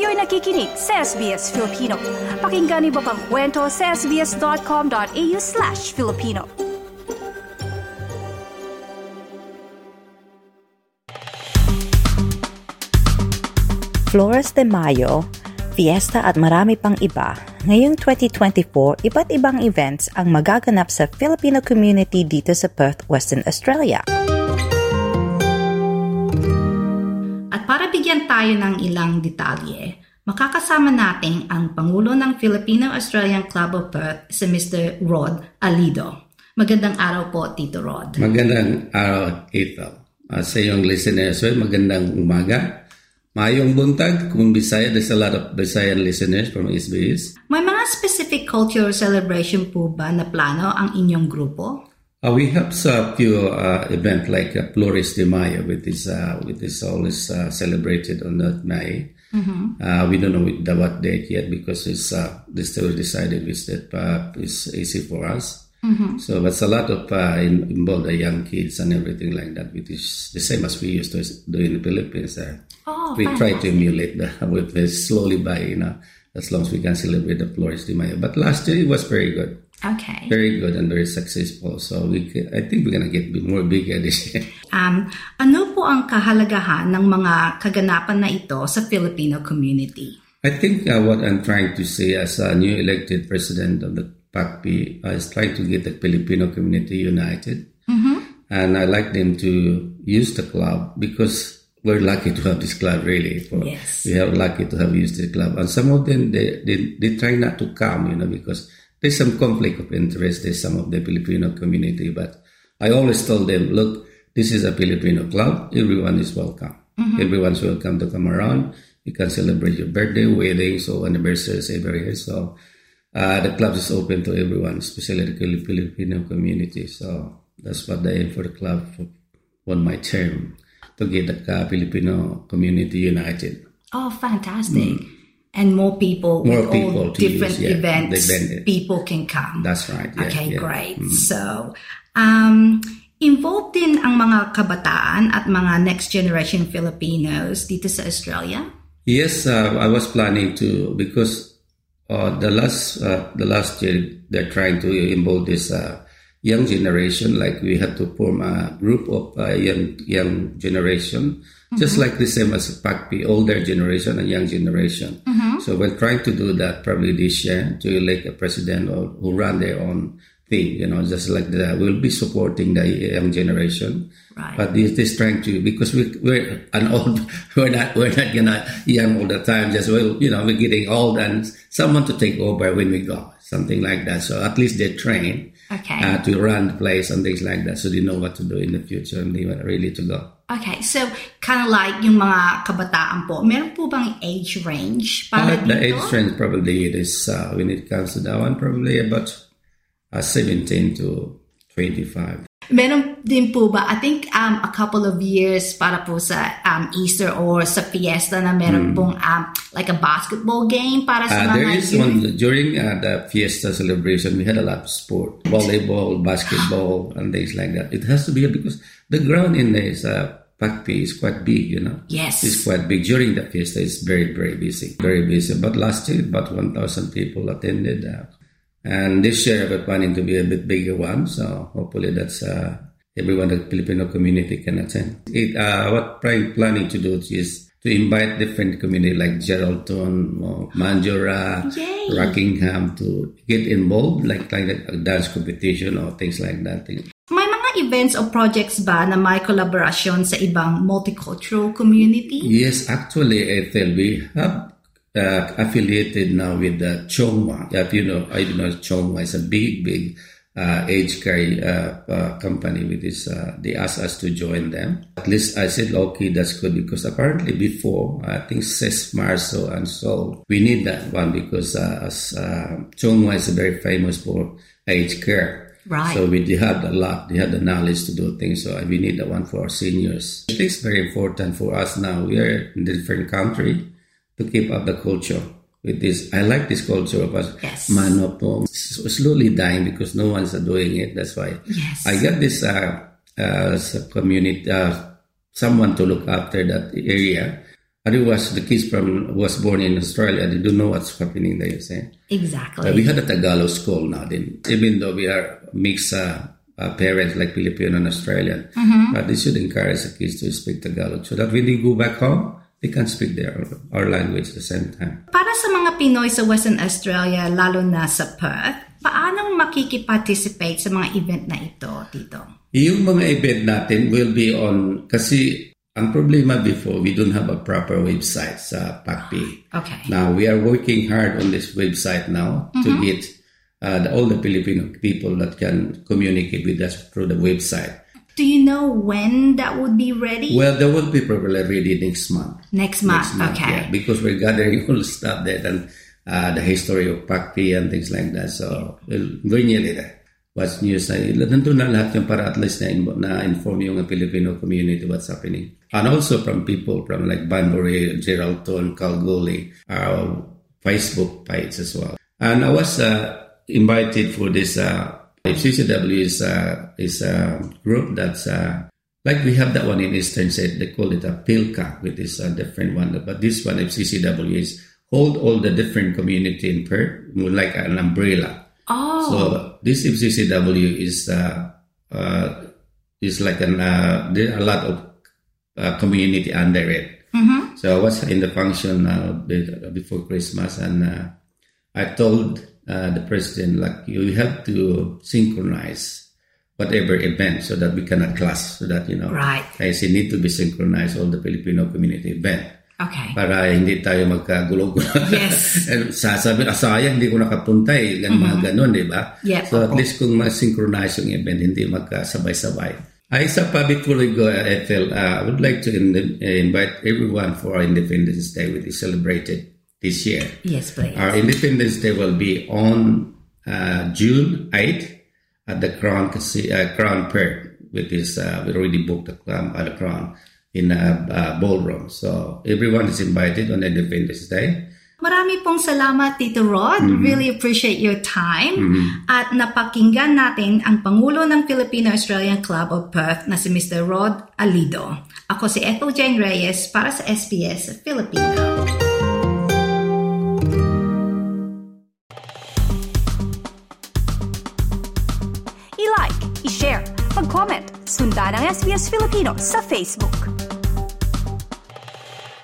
Kayo'y nakikinig sa SBS Filipino. Pakinggan niyo pa ang kwento sa sbs.com.au slash Filipino. Flores de Mayo, fiesta at marami pang iba. Ngayong 2024, iba't ibang events ang magaganap sa Filipino community dito sa Perth, Western Australia. Para bigyan tayo ng ilang detalye, makakasama natin ang Pangulo ng Filipino-Australian Club of Perth, si Mr. Rod Alido. Magandang araw po, Tito Rod. Magandang araw, Ethel. Uh, sa iyong listeners, well, magandang umaga. Mayong buntag, kung Bisaya, there's a lot of Bisayan listeners from SBS. May mga specific cultural celebration po ba na plano ang inyong grupo? Uh, we have a few uh, event like uh, Flores de Mayo, which is uh, which is always uh, celebrated on that May. Uh, we don't know the, what date yet because it's uh, this still decided which that uh, is easy for us. So that's a lot of uh, in, involved the young kids and everything like that, which is the same as we used to do in the Philippines. Uh, Oh, we try to emulate the with this slowly by you know as long as we can celebrate the Flores de Mayo. But last year it was very good. Okay. very good and very successful. So we, I think we're gonna get big- more bigger this year. Um, ano po ang kahalagahan ng mga kaganapan na ito sa Filipino community? I think uh, what I'm trying to say as a new elected president of the PACP uh, is trying to get the Filipino community united, and I like them to use the club because we're lucky to have this club. Really, For- Yes. we are lucky to have used the club, and some of them they, they they try not to come, you know, because there's some conflict of interest. There's some of the Filipino community, but I always told them, look, this is a Filipino club. Everyone is welcome. Everyone's welcome to come around. You can celebrate your birthday, weddings, or anniversaries every year. So uh, the club is open to everyone, especially the Filipino community. So that's what I aim for the club for, on my term to get the uh, Filipino community united. Oh, fantastic. And more people. More with all people to different use, yeah, events, event. people can come. That's right. Yeah, okay, yeah. great. Mm. So, um, involved din ang mga kabataan at mga next generation Filipinos dito sa Australia? Yes, uh, I was planning to because uh, the last uh, the last year they're trying to involve this uh, young generation. Like we had to form a group of uh, young young generation, just like the same as PACP, older generation and young generation. So we're trying to do that probably this year to elect a president or who run their own thing. You know, just like that. We'll be supporting the young generation. Right. But this is trying to because we we're an old we're not we're not gonna young all the time. Just well, you know, we're getting old and someone to take over when we go, something like that. So at least they're trained Okay. uh, to run the place and things like that, so they know what to do in the future and they are ready to go. Okay, so kind of like yung mga kabataan po, meron po bang age range para Uh, dito? the age range probably it is uh, when it comes to that one probably about uh, 17 to 25. Meron din po ba, I think um, a couple of years para po sa um, Easter or sa fiesta na meron pong um, like a basketball game para sa Hmm. Uh, mga there is youth? one during uh, the fiesta celebration. We had a lot of sport, volleyball, basketball, and things like that. It has to be because the ground in this uh, FACPI is quite big. You know, Yes. it's quite big. During the fiesta, it's very very busy, very busy. But last year, about one thousand people attended, uh, and this year we're planning to be a bit bigger one. So hopefully that's. Uh, Everyone in the Filipino community can attend. It, uh, what I'm planning to do is to invite different community like Geraldton, or Mandurah, Yay. Rockingham to get involved, like like a dance competition or things like that. May mga events or projects ba na may collaboration sa ibang multicultural community? Yes, actually, Ethel, we have uh, affiliated now with the Chung Wah. If you know, I know, Chung Wah is a big, big uh, age care uh, uh, company with this. Uh, they asked us to join them. At least I said, okay, that's good because apparently before, I think Ses Marso and so we need that one because uh, as, uh, Chung Wah is very famous for age care. Right. So we they have a lot, they have the knowledge to do things. So we need that one for our seniors. I think it's very important for us now. We are in a different country to keep up the culture with this. I like this culture of us. Yes. Manopo. It's slowly dying because no one's doing it. That's why Yes. I got this uh, uh, community, uh, someone to look after that area. Otherwise, the kids from was born in Australia, they don't know what's happening there. You say. Exactly. Uh, we had a Tagalog school now. Then, even though we are mixed uh, uh, parents like Filipino and Australian, but they should encourage the kids to speak Tagalog so that when they go back home, they can't speak their our language at the same time. Para sa mga Pinoy sa Western Australia, lalo na sa Perth, paanong makikiparticipate sa mga event na ito, Tito? Yung mga event natin will be on, kasi ang problema before, we don't have a proper website sa PACP. Okay. Now, we are working hard on this website now to get uh, the, all the Filipino people that can communicate with us through the website. Do you know when that would be ready? Well, that will be probably ready next month. Next month, Next month, okay. yeah, because we're gathering all the stuff there and uh, the history of PACP and things like that. So, well, nearly there. What's news na, nandun na lahat yung para at least na, na inform yung Filipino community what's happening. And also from people from like Bunbury, Geraldton, Kalgoorlie, our Facebook page as well. And I was uh, invited for this uh, FCCW is uh, is a group that's uh, like we have that one in Eastern State. They call it a PILCA, which is a different one. But this one, FCCW, is hold all the different community in Perth, like an umbrella. Oh, So this FCCW is uh, uh, is like an uh, there are a lot of uh, community under it. So I was in the function uh, before Christmas, and uh, I told uh, the president like you have to synchronize whatever event so that we cannot clash. So that you know, Right. Kasi need to be synchronized all the Filipino community event okay. para hindi tayo magkagulo-gulo. Yes. Sasabi, ah, sayang, hindi ko nakapunta eh. Gan, Mga ganun, di ba? Yeah, so at least kung ma-synchronize yung event, hindi magkasabay-sabay. Ay, sa public before go, Ethel, uh, I would like to in- invite everyone for our Independence Day, which is celebrated this year. Yes, please. Our Independence Day will be on uh, June 8th at the Crown uh, Crown Perth, which is uh, we already booked the uh, the Crown in a uh, ballroom. So everyone is invited on Independence Day. Marami pong salamat, Tito Rod. Mm-hmm. Really appreciate your time. At napakinggan natin ang Pangulo ng Filipino-Australian Club of Perth na si Mr. Rod Alido. Ako si Ethel Jane Reyes para sa SBS Filipino. I-like, i-share, mag-comment, sundan ang SBS Filipino sa Facebook.